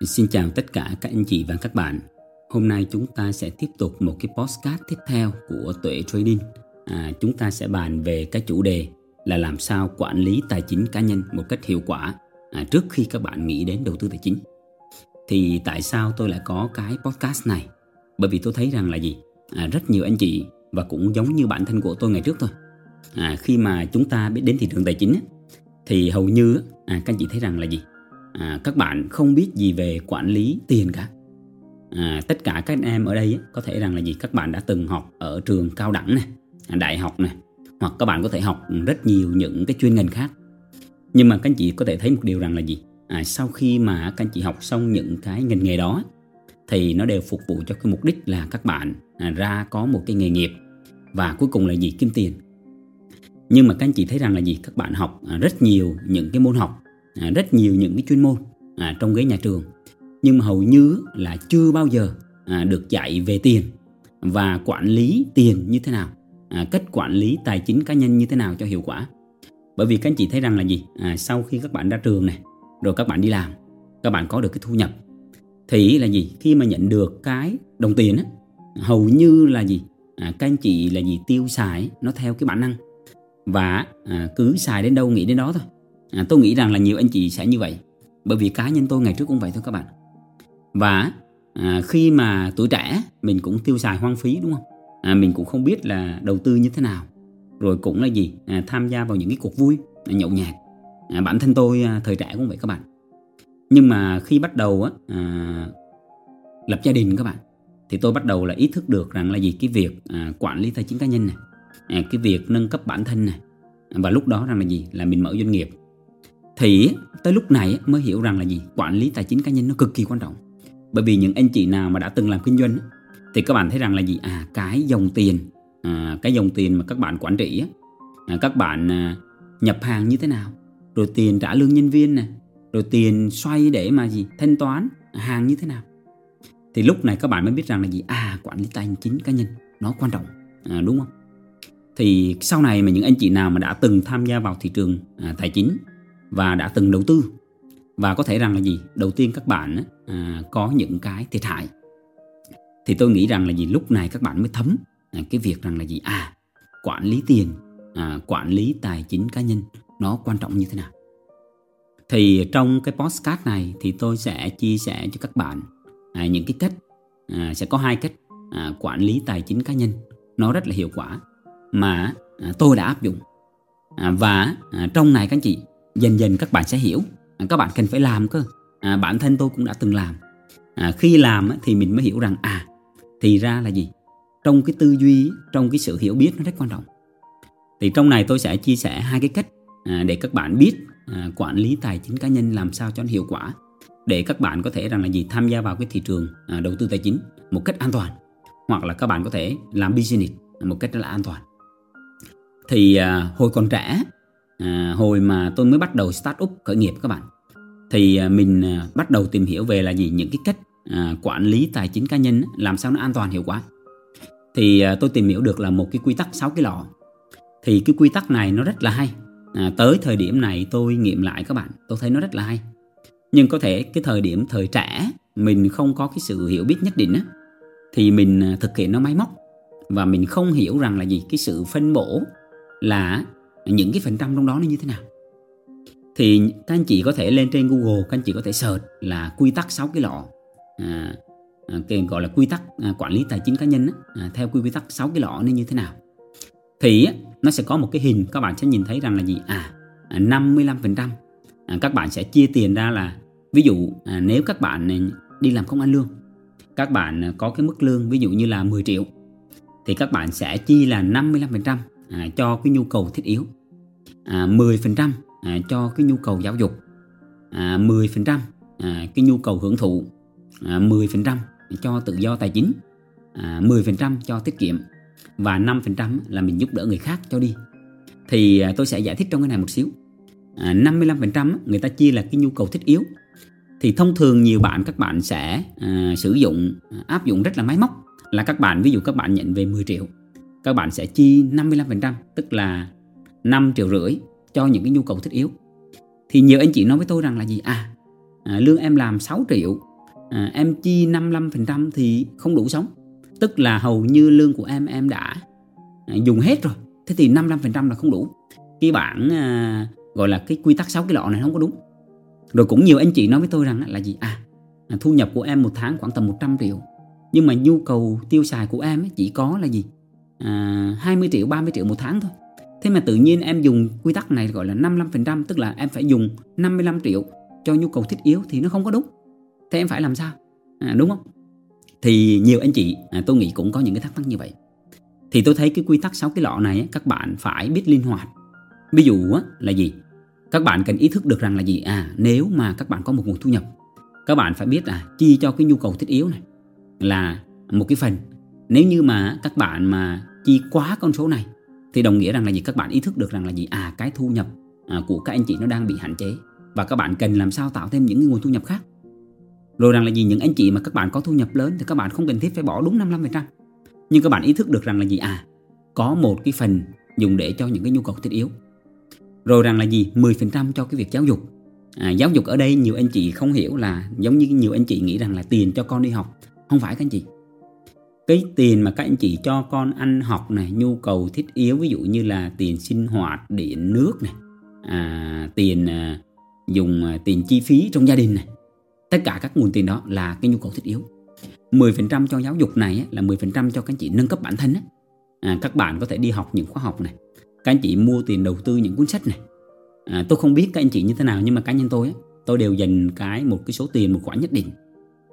Xin chào tất cả các anh chị và các bạn. Hôm nay chúng ta sẽ tiếp tục một cái podcast tiếp theo của Tuệ Trading. À, chúng ta sẽ bàn về cái chủ đề là làm sao quản lý tài chính cá nhân một cách hiệu quả à, trước khi các bạn nghĩ đến đầu tư tài chính. Thì tại sao tôi lại có cái podcast này? Bởi vì tôi thấy rằng là gì? À, rất nhiều anh chị và cũng giống như bản thân của tôi ngày trước thôi. À, khi mà chúng ta biết đến thị trường tài chính thì hầu như à, các anh chị thấy rằng là gì? À, các bạn không biết gì về quản lý tiền cả. À, tất cả các em ở đây có thể rằng là gì? Các bạn đã từng học ở trường cao đẳng này đại học này hoặc các bạn có thể học rất nhiều những cái chuyên ngành khác. Nhưng mà các anh chị có thể thấy một điều rằng là gì? À, sau khi mà các anh chị học xong những cái ngành nghề đó thì nó đều phục vụ cho cái mục đích là các bạn à, ra có một cái nghề nghiệp và cuối cùng là gì? Kiếm tiền. Nhưng mà các anh chị thấy rằng là gì? Các bạn học à, rất nhiều những cái môn học à, rất nhiều những cái chuyên môn à, trong ghế nhà trường. Nhưng mà hầu như là chưa bao giờ à, được dạy về tiền và quản lý tiền như thế nào à, cách quản lý tài chính cá nhân như thế nào cho hiệu quả. Bởi vì các anh chị thấy rằng là gì? À, sau khi các bạn ra trường này rồi các bạn đi làm các bạn có được cái thu nhập thì là gì? Khi mà nhận được cái đồng tiền á, hầu như là gì? À, các anh chị là gì? Tiêu xài nó theo cái bản năng và à, cứ xài đến đâu nghĩ đến đó thôi à, tôi nghĩ rằng là nhiều anh chị sẽ như vậy. Bởi vì cá nhân tôi ngày trước cũng vậy thôi các bạn. Và à, khi mà tuổi trẻ mình cũng tiêu xài hoang phí đúng không? À, mình cũng không biết là đầu tư như thế nào. Rồi cũng là gì? À, tham gia vào những cái cuộc vui à, nhậu nhạc à, bản thân tôi à, thời trẻ cũng vậy các bạn. Nhưng mà khi bắt đầu á, à, lập gia đình các bạn thì tôi bắt đầu là ý thức được rằng là gì? Cái việc à, quản lý tài chính cá nhân này à, cái việc nâng cấp bản thân này. Và lúc đó rằng là gì? Là mình mở doanh nghiệp thì tới lúc này mới hiểu rằng là gì? Quản lý tài chính cá nhân nó cực kỳ quan trọng. Bởi vì những anh chị nào mà đã từng làm kinh doanh thì các bạn thấy rằng là gì? À cái dòng tiền à, cái dòng tiền mà các bạn quản trị à, các bạn à, nhập hàng như thế nào? Rồi tiền trả lương nhân viên nè rồi tiền xoay để mà gì? Thanh toán hàng như thế nào? Thì lúc này các bạn mới biết rằng là gì? À quản lý tài chính cá nhân nó quan trọng à, đúng không? Thì sau này mà những anh chị nào mà đã từng tham gia vào thị trường à, tài chính và đã từng đầu tư. Và có thể rằng là gì? Đầu tiên các bạn à, có những cái thiệt hại. Thì tôi nghĩ rằng là gì? Lúc này các bạn mới thấm à, cái việc rằng là gì? À quản lý tiền à, quản lý tài chính cá nhân nó quan trọng như thế nào? Thì trong cái postcard này thì tôi sẽ chia sẻ cho các bạn à, những cái cách à, sẽ có hai cách à, quản lý tài chính cá nhân. Nó rất là hiệu quả mà à, tôi đã áp dụng. À, và à, trong này các anh chị dần dần các bạn sẽ hiểu. À, các bạn cần phải làm cơ. À, bản thân tôi cũng đã từng làm. À, khi làm thì mình mới hiểu rằng à thì ra là gì? Trong cái tư duy trong cái sự hiểu biết nó rất quan trọng. Thì trong này tôi sẽ chia sẻ hai cái cách à, để các bạn biết à, quản lý tài chính cá nhân làm sao cho nó hiệu quả để các bạn có thể rằng là gì? Tham gia vào cái thị trường à, đầu tư tài chính một cách an toàn hoặc là các bạn có thể làm business một cách rất là an toàn. Thì à, hồi còn trẻ à, hồi mà tôi mới bắt đầu start up khởi nghiệp các bạn thì à, mình à, bắt đầu tìm hiểu về là gì? Những cái cách à, quản lý tài chính cá nhân làm sao nó an toàn hiệu quả. Thì à, tôi tìm hiểu được là một cái quy tắc 6 cái lọ thì cái quy tắc này nó rất là hay. À, tới thời điểm này tôi nghiệm lại các bạn tôi thấy nó rất là hay. Nhưng có thể cái thời điểm thời trẻ mình không có cái sự hiểu biết nhất định á thì mình à, thực hiện nó máy móc. Và mình không hiểu rằng là gì? Cái sự phân bổ là những cái phần trăm trong đó nó như thế nào? Thì các anh chị có thể lên trên Google các anh chị có thể search là quy tắc 6 cái lọ. À, à, cái gọi là quy tắc à, quản lý tài chính cá nhân à, theo quy tắc 6 cái lọ nó như thế nào? Thì nó sẽ có một cái hình các bạn sẽ nhìn thấy rằng là gì? À, à 55% à, các bạn sẽ chia tiền ra là ví dụ nếu các bạn đi làm công ăn lương các bạn có cái mức lương ví dụ như là 10 triệu thì các bạn sẽ chi là 55% à, cho cái nhu cầu thiết yếu. À, 10% à, cho cái nhu cầu giáo dục. À, 10% à, cái nhu cầu hưởng thụ. À, 10% cho tự do tài chính. À, 10% cho tiết kiệm. Và 5% là mình giúp đỡ người khác cho đi. Thì à, tôi sẽ giải thích trong cái này một xíu. À, 55% người ta chia là cái nhu cầu thiết yếu. Thì thông thường nhiều bạn các bạn sẽ à, sử dụng à, áp dụng rất là máy móc. Là các bạn ví dụ các bạn nhận về 10 triệu các bạn sẽ chi 55% tức là 5 triệu rưỡi cho những cái nhu cầu thiết yếu. Thì nhiều anh chị nói với tôi rằng là gì? À à, lương em làm 6 triệu à, em chi 55% thì không đủ sống. Tức là hầu như lương của em em đã à, dùng hết rồi. Thế thì 55% là không đủ. Cái bảng à, gọi là cái quy tắc 6 cái lọ này không có đúng. Rồi cũng nhiều anh chị nói với tôi rằng là gì? À thu nhập của em một tháng khoảng tầm 100 triệu. Nhưng mà nhu cầu tiêu xài của em chỉ có là gì? À, 20 triệu 30 triệu một tháng thôi. Thế mà tự nhiên em dùng quy tắc này gọi là 55% tức là em phải dùng 55 triệu cho nhu cầu thiết yếu thì nó không có đúng. Thế em phải làm sao? À, đúng không? Thì nhiều anh chị à, tôi nghĩ cũng có những cái thắc mắc như vậy. Thì tôi thấy cái quy tắc 6 cái lọ này các bạn phải biết linh hoạt. Ví dụ là gì? Các bạn cần ý thức được rằng là gì? À nếu mà các bạn có một nguồn thu nhập các bạn phải biết là chi cho cái nhu cầu thiết yếu này là một cái phần. Nếu như mà các bạn mà chi quá con số này. Thì đồng nghĩa rằng là gì? Các bạn ý thức được rằng là gì? À cái thu nhập à, của các anh chị nó đang bị hạn chế. Và các bạn cần làm sao tạo thêm những cái nguồn thu nhập khác. Rồi rằng là gì? Những anh chị mà các bạn có thu nhập lớn thì các bạn không cần thiết phải bỏ đúng 55% nhưng các bạn ý thức được rằng là gì? À có một cái phần dùng để cho những cái nhu cầu thiết yếu. Rồi rằng là gì? 10% cho cái việc giáo dục. À, giáo dục ở đây nhiều anh chị không hiểu là giống như nhiều anh chị nghĩ rằng là tiền cho con đi học không phải các anh chị cái tiền mà các anh chị cho con ăn học này nhu cầu thiết yếu ví dụ như là tiền sinh hoạt điện nước này à, tiền à, dùng à, tiền chi phí trong gia đình này tất cả các nguồn tiền đó là cái nhu cầu thiết yếu. 10% cho giáo dục này là 10% cho các anh chị nâng cấp bản thân à, các bạn có thể đi học những khóa học này các anh chị mua tiền đầu tư những cuốn sách này. À, tôi không biết các anh chị như thế nào nhưng mà cá nhân tôi tôi đều dành cái một cái số tiền một khoản nhất định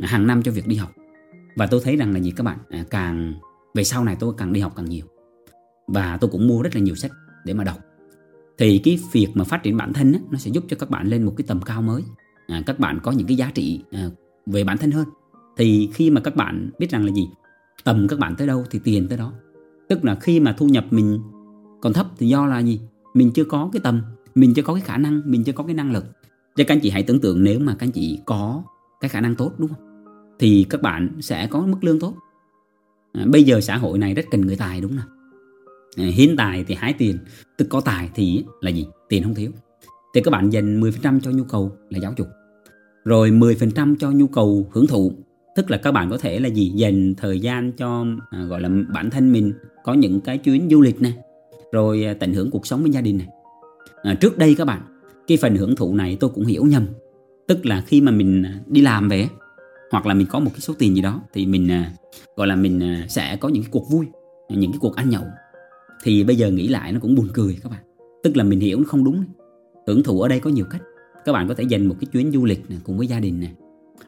hàng năm cho việc đi học và tôi thấy rằng là gì các bạn? À, càng về sau này tôi càng đi học càng nhiều. Và tôi cũng mua rất là nhiều sách để mà đọc. Thì cái việc mà phát triển bản thân á, nó sẽ giúp cho các bạn lên một cái tầm cao mới. À, các bạn có những cái giá trị à, về bản thân hơn. Thì khi mà các bạn biết rằng là gì? Tầm các bạn tới đâu thì tiền tới đó. Tức là khi mà thu nhập mình còn thấp thì do là gì? Mình chưa có cái tầm mình chưa có cái khả năng mình chưa có cái năng lực. Cho các anh chị hãy tưởng tượng nếu mà các anh chị có cái khả năng tốt đúng không? Thì các bạn sẽ có mức lương tốt. À, bây giờ xã hội này rất cần người tài đúng không à, hiến tài thì hái tiền tức có tài thì là gì? Tiền không thiếu. Thì các bạn dành 10% cho nhu cầu là giáo dục. Rồi 10% cho nhu cầu hưởng thụ tức là các bạn có thể là gì? Dành thời gian cho à, gọi là bản thân mình có những cái chuyến du lịch này rồi à, tận hưởng cuộc sống với gia đình này. À, trước đây các bạn cái phần hưởng thụ này tôi cũng hiểu nhầm tức là khi mà mình à, đi làm về hoặc là mình có một cái số tiền gì đó thì mình à, gọi là mình à, sẽ có những cái cuộc vui những cái cuộc ăn nhậu. Thì bây giờ nghĩ lại nó cũng buồn cười các bạn. Tức là mình hiểu nó không đúng. Hưởng thụ ở đây có nhiều cách. Các bạn có thể dành một cái chuyến du lịch này, cùng với gia đình này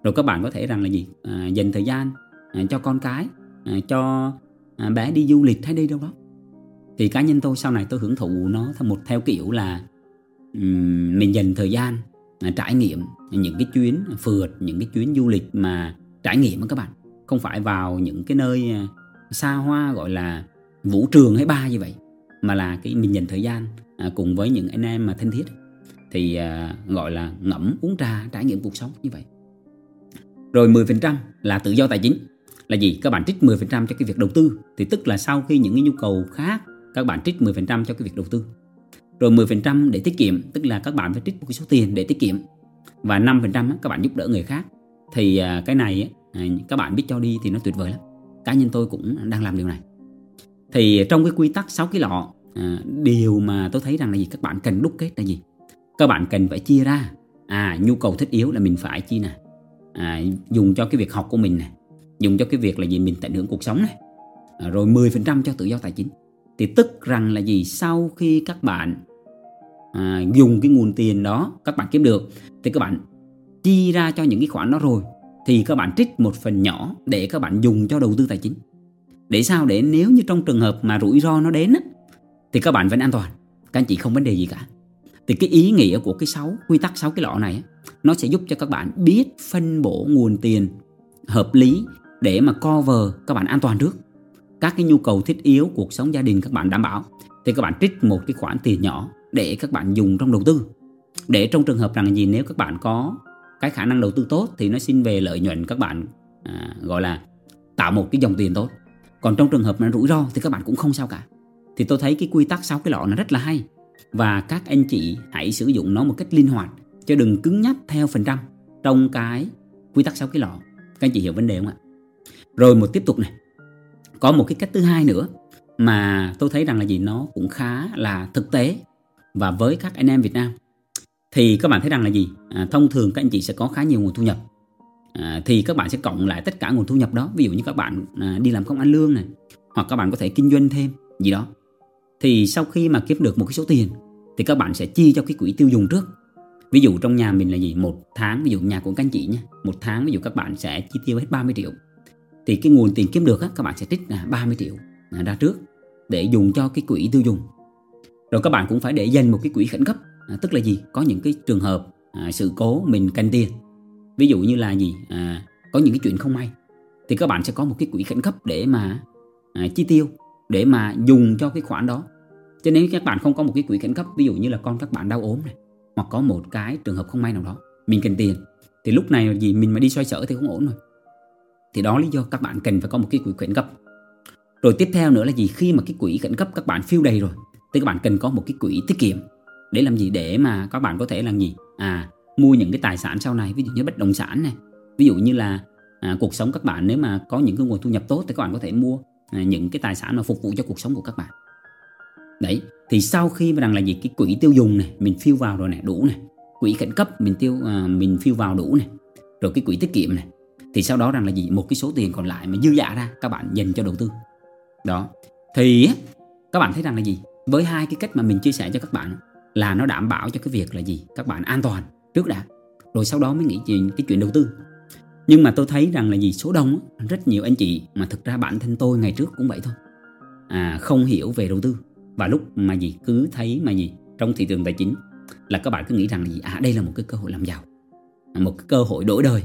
rồi các bạn có thể rằng là gì? À, dành thời gian à, cho con cái à, cho à, bé đi du lịch hay đi đâu đó. Thì cá nhân tôi sau này tôi hưởng thụ nó theo một theo kiểu là um, mình dành thời gian trải nghiệm những cái chuyến phượt, những cái chuyến du lịch mà trải nghiệm các bạn. Không phải vào những cái nơi à, xa hoa gọi là vũ trường hay ba như vậy, mà là cái mình dành thời gian à, cùng với những anh em mà thân thiết. Thì à, gọi là ngẫm uống trà, trải nghiệm cuộc sống như vậy. Rồi 10% là tự do tài chính. Là gì? Các bạn trích 10% cho cái việc đầu tư. Thì tức là sau khi những cái nhu cầu khác, các bạn trích 10% cho cái việc đầu tư rồi 10% để tiết kiệm tức là các bạn phải trích một cái số tiền để tiết kiệm. Và 5% các bạn giúp đỡ người khác. Thì à, cái này à, các bạn biết cho đi thì nó tuyệt vời lắm. Cá nhân tôi cũng đang làm điều này. Thì trong cái quy tắc 6 cái lọ à, điều mà tôi thấy rằng là gì? Các bạn cần đúc kết là gì? Các bạn cần phải chia ra. À nhu cầu thiết yếu là mình phải chi nè. À, dùng cho cái việc học của mình này dùng cho cái việc là gì? Mình tận hưởng cuộc sống này à, rồi 10% cho tự do tài chính. Thì tức rằng là gì? Sau khi các bạn à, dùng cái nguồn tiền đó các bạn kiếm được thì các bạn chi ra cho những cái khoản đó rồi thì các bạn trích một phần nhỏ để các bạn dùng cho đầu tư tài chính. Để sao? Để nếu như trong trường hợp mà rủi ro nó đến á, thì các bạn vẫn an toàn các anh chị không vấn đề gì cả. Thì cái ý nghĩa của cái sáu quy tắc sáu cái lọ này nó sẽ giúp cho các bạn biết phân bổ nguồn tiền hợp lý để mà cover các bạn an toàn trước. Các cái nhu cầu thiết yếu cuộc sống gia đình các bạn đảm bảo thì các bạn trích một cái khoản tiền nhỏ để các bạn dùng trong đầu tư. Để trong trường hợp rằng gì nếu các bạn có cái khả năng đầu tư tốt thì nó xin về lợi nhuận các bạn à, gọi là tạo một cái dòng tiền tốt. Còn trong trường hợp mà rủi ro thì các bạn cũng không sao cả. Thì tôi thấy cái quy tắc sáu cái lọ nó rất là hay. Và các anh chị hãy sử dụng nó một cách linh hoạt chứ đừng cứng nhắc theo phần trăm trong cái quy tắc sáu cái lọ. Các anh chị hiểu vấn đề không ạ? Rồi một tiếp tục này. Có một cái cách thứ hai nữa mà tôi thấy rằng là gì? Nó cũng khá là thực tế và với các anh em Việt Nam. Thì các bạn thấy rằng là gì? À, thông thường các anh chị sẽ có khá nhiều nguồn thu nhập. À, thì các bạn sẽ cộng lại tất cả nguồn thu nhập đó. Ví dụ như các bạn à, đi làm công ăn lương này hoặc các bạn có thể kinh doanh thêm gì đó. Thì sau khi mà kiếm được một cái số tiền thì các bạn sẽ chi cho cái quỹ tiêu dùng trước. Ví dụ trong nhà mình là gì? Một tháng ví dụ nhà của các anh chị nhé. Một tháng ví dụ các bạn sẽ chi tiêu hết 30 triệu. Thì cái nguồn tiền kiếm được á, các bạn sẽ trích là 30 triệu à, ra trước để dùng cho cái quỹ tiêu dùng rồi các bạn cũng phải để dành một cái quỹ khẩn cấp. À, tức là gì? Có những cái trường hợp à, sự cố mình cần tiền ví dụ như là gì? À, có những cái chuyện không may. Thì các bạn sẽ có một cái quỹ khẩn cấp để mà à, chi tiêu để mà dùng cho cái khoản đó. Cho nên các bạn không có một cái quỹ khẩn cấp ví dụ như là con các bạn đau ốm này hoặc có một cái trường hợp không may nào đó mình cần tiền thì lúc này là gì? Mình mà đi xoay sở thì không ổn rồi. Thì đó lý do các bạn cần phải có một cái quỹ khẩn cấp. Rồi tiếp theo nữa là gì? Khi mà cái quỹ khẩn cấp các bạn phiêu đầy rồi thì các bạn cần có một cái quỹ tiết kiệm. Để làm gì? Để mà các bạn có thể là gì? À mua những cái tài sản sau này ví dụ như bất động sản này. Ví dụ như là à, cuộc sống các bạn nếu mà có những cái nguồn thu nhập tốt thì các bạn có thể mua à, những cái tài sản mà phục vụ cho cuộc sống của các bạn. Đấy thì sau khi mà rằng là gì? Cái quỹ tiêu dùng này mình phiêu vào rồi này đủ này. Quỹ khẩn cấp mình tiêu à, mình phiêu vào đủ này. Rồi cái quỹ tiết kiệm này. Thì sau đó rằng là gì? Một cái số tiền còn lại mà dư giả ra các bạn dành cho đầu tư. Đó. Thì các bạn thấy rằng là gì? Với hai cái cách mà mình chia sẻ cho các bạn là nó đảm bảo cho cái việc là gì? Các bạn an toàn trước đã. Rồi sau đó mới nghĩ chuyện cái chuyện đầu tư. Nhưng mà tôi thấy rằng là gì số đông rất nhiều anh chị mà thực ra bản thân tôi ngày trước cũng vậy thôi. À, không hiểu về đầu tư. Và lúc mà gì cứ thấy mà gì trong thị trường tài chính là các bạn cứ nghĩ rằng là gì? À đây là một cái cơ hội làm giàu. Một cái cơ hội đổi đời.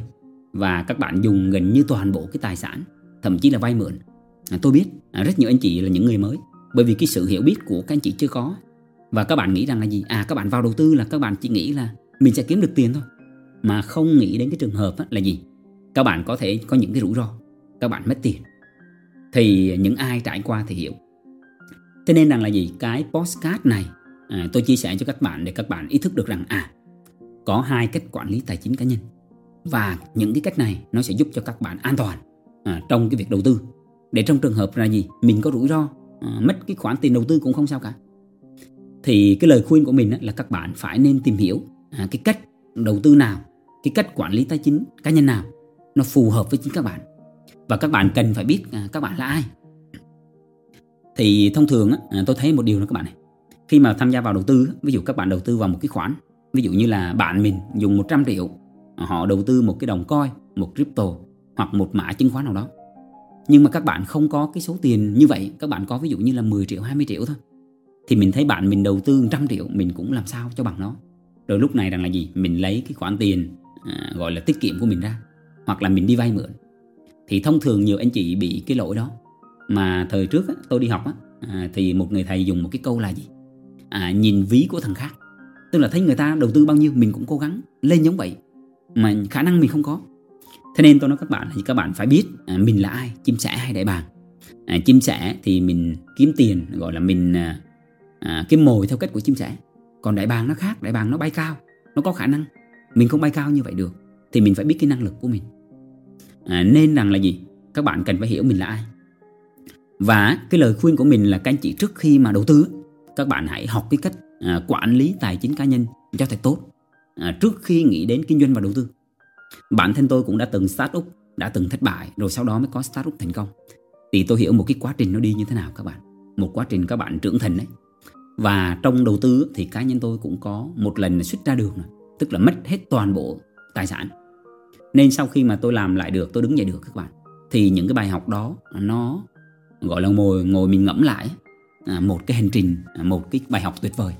Và các bạn dùng gần như toàn bộ cái tài sản thậm chí là vay mượn. À, tôi biết à, rất nhiều anh chị là những người mới bởi vì cái sự hiểu biết của các anh chị chưa có. Và các bạn nghĩ rằng là gì? À các bạn vào đầu tư là các bạn chỉ nghĩ là mình sẽ kiếm được tiền thôi. Mà không nghĩ đến cái trường hợp là gì? Các bạn có thể có những cái rủi ro. Các bạn mất tiền. Thì những ai trải qua thì hiểu. Thế nên rằng là gì? Cái postcard này à, tôi chia sẻ cho các bạn để các bạn ý thức được rằng à có hai cách quản lý tài chính cá nhân. Và những cái cách này nó sẽ giúp cho các bạn an toàn à, trong cái việc đầu tư. Để trong trường hợp là gì? Mình có rủi ro À, mất cái khoản tiền đầu tư cũng không sao cả. Thì cái lời khuyên của mình là các bạn phải nên tìm hiểu à, cái cách đầu tư nào, cái cách quản lý tài chính cá nhân nào nó phù hợp với chính các bạn. Và các bạn cần phải biết à, các bạn là ai. Thì thông thường tôi thấy một điều là các bạn này, khi mà tham gia vào đầu tư ví dụ các bạn đầu tư vào một cái khoản, ví dụ như là bạn mình dùng 100 triệu, họ đầu tư một cái đồng coin, một crypto hoặc một mã chứng khoán nào đó nhưng mà các bạn không có cái số tiền như vậy các bạn có ví dụ như là 10 triệu 20 triệu thôi. Thì mình thấy bạn mình đầu tư 100 triệu mình cũng làm sao cho bằng nó. Rồi lúc này rằng là gì? Mình lấy cái khoản tiền à, gọi là tiết kiệm của mình ra hoặc là mình đi vay mượn. Thì thông thường nhiều anh chị bị cái lỗi đó. Mà thời trước á, tôi đi học á, à, thì một người thầy dùng một cái câu là gì? À, nhìn ví của thằng khác. Tức là thấy người ta đầu tư bao nhiêu mình cũng cố gắng lên giống vậy. Mà khả năng mình không có thế nên tôi nói các bạn thì các bạn phải biết à, mình là ai chim sẻ hay đại bàng. À, chim sẻ thì mình kiếm tiền gọi là mình à, à, kiếm mồi theo cách của chim sẻ. Còn đại bàng nó khác đại bàng nó bay cao nó có khả năng. Mình không bay cao như vậy được thì mình phải biết cái năng lực của mình. À, nên rằng là gì? Các bạn cần phải hiểu mình là ai. Và cái lời khuyên của mình là các anh chị trước khi mà đầu tư các bạn hãy học cái cách à, quản lý tài chính cá nhân cho thật tốt. À, trước khi nghĩ đến kinh doanh và đầu tư bản thân tôi cũng đã từng start up đã từng thất bại rồi sau đó mới có start up thành công. Thì tôi hiểu một cái quá trình nó đi như thế nào các bạn. Một quá trình các bạn trưởng thành đấy. Và trong đầu tư thì cá nhân tôi cũng có một lần suýt ra đường tức là mất hết toàn bộ tài sản. Nên sau khi mà tôi làm lại được tôi đứng dậy được các bạn thì những cái bài học đó nó gọi là ngồi ngồi mình ngẫm lại à, một cái hành trình à, một cái bài học tuyệt vời.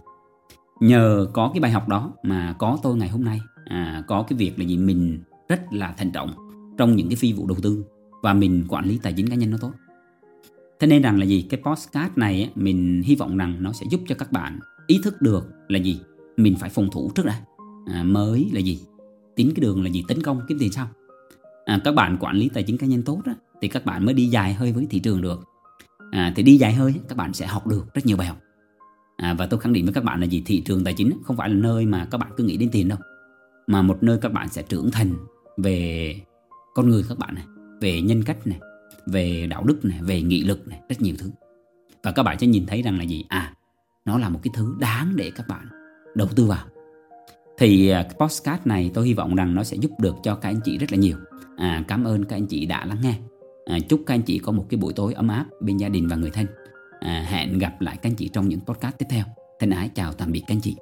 Nhờ có cái bài học đó mà có tôi ngày hôm nay à, có cái việc là gì? Mình rất là thận trọng trong những cái phi vụ đầu tư và mình quản lý tài chính cá nhân nó tốt. Thế nên rằng là gì? Cái postcard này mình hy vọng rằng nó sẽ giúp cho các bạn ý thức được là gì? Mình phải phòng thủ trước đã. À, mới là gì? Tính cái đường là gì? Tấn công kiếm tiền sau. À, các bạn quản lý tài chính cá nhân tốt á, thì các bạn mới đi dài hơi với thị trường được. À, thì đi dài hơi các bạn sẽ học được rất nhiều bài học. À, và tôi khẳng định với các bạn là gì? Thị trường tài chính không phải là nơi mà các bạn cứ nghĩ đến tiền đâu mà một nơi các bạn sẽ trưởng thành về con người các bạn này về nhân cách này về đạo đức này về nghị lực này rất nhiều thứ. Và các bạn sẽ nhìn thấy rằng là gì? À nó là một cái thứ đáng để các bạn đầu tư vào. Thì à, cái postcard này tôi hy vọng rằng nó sẽ giúp được cho các anh chị rất là nhiều. À, cảm ơn các anh chị đã lắng nghe. À, chúc các anh chị có một cái buổi tối ấm áp bên gia đình và người thân. À, hẹn gặp lại các anh chị trong những podcast tiếp theo. Thân ái chào tạm biệt các anh chị.